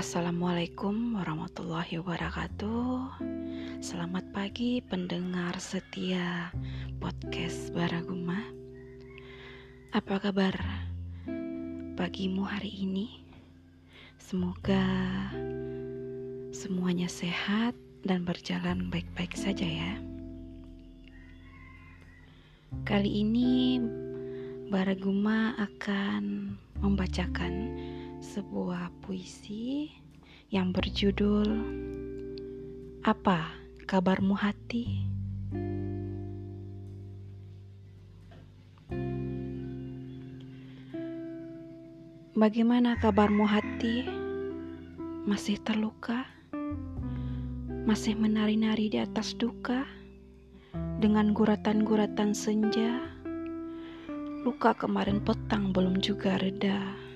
Assalamualaikum warahmatullahi wabarakatuh. Selamat pagi pendengar setia podcast Baraguma. Apa kabar pagimu hari ini? Semoga semuanya sehat dan berjalan baik-baik saja ya. Kali ini Baraguma akan membacakan sebuah puisi yang berjudul Apa kabarmu hati? Bagaimana kabarmu hati? Masih terluka? Masih menari-nari di atas duka? Dengan guratan-guratan senja? Luka kemarin petang belum juga reda.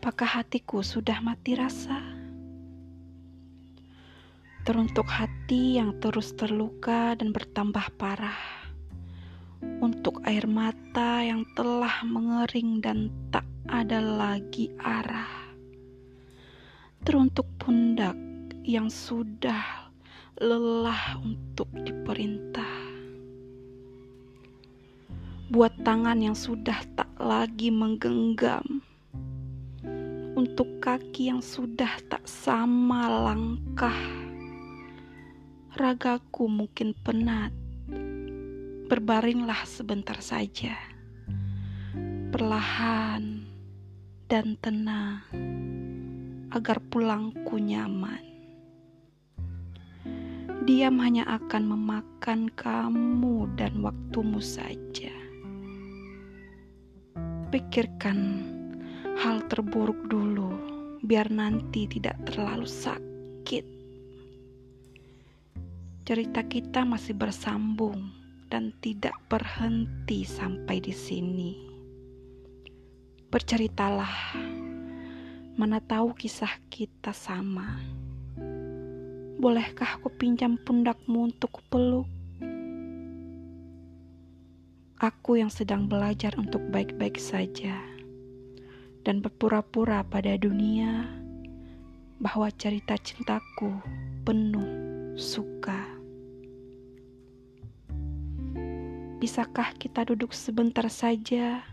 Apakah hatiku sudah mati rasa? Teruntuk hati yang terus terluka dan bertambah parah. Untuk air mata yang telah mengering dan tak ada lagi arah. Teruntuk pundak yang sudah lelah untuk diperintah. Buat tangan yang sudah tak lagi menggenggam untuk kaki yang sudah tak sama langkah. Ragaku mungkin penat, berbaringlah sebentar saja, perlahan dan tenang, agar pulangku nyaman. Diam hanya akan memakan kamu dan waktumu saja. Pikirkan hal terburuk dulu, biar nanti tidak terlalu sakit. Cerita kita masih bersambung dan tidak berhenti sampai di sini. Berceritalah, mana tahu kisah kita sama. Bolehkah aku pinjam pundakmu untuk peluk? Aku yang sedang belajar untuk baik-baik saja dan berpura-pura pada dunia bahwa cerita cintaku penuh suka. Bisakah kita duduk sebentar saja,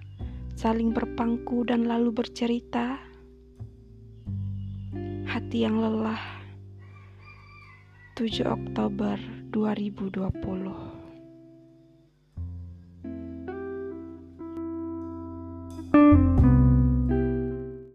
saling berpangku dan lalu bercerita? Hati yang lelah 7 Oktober 2020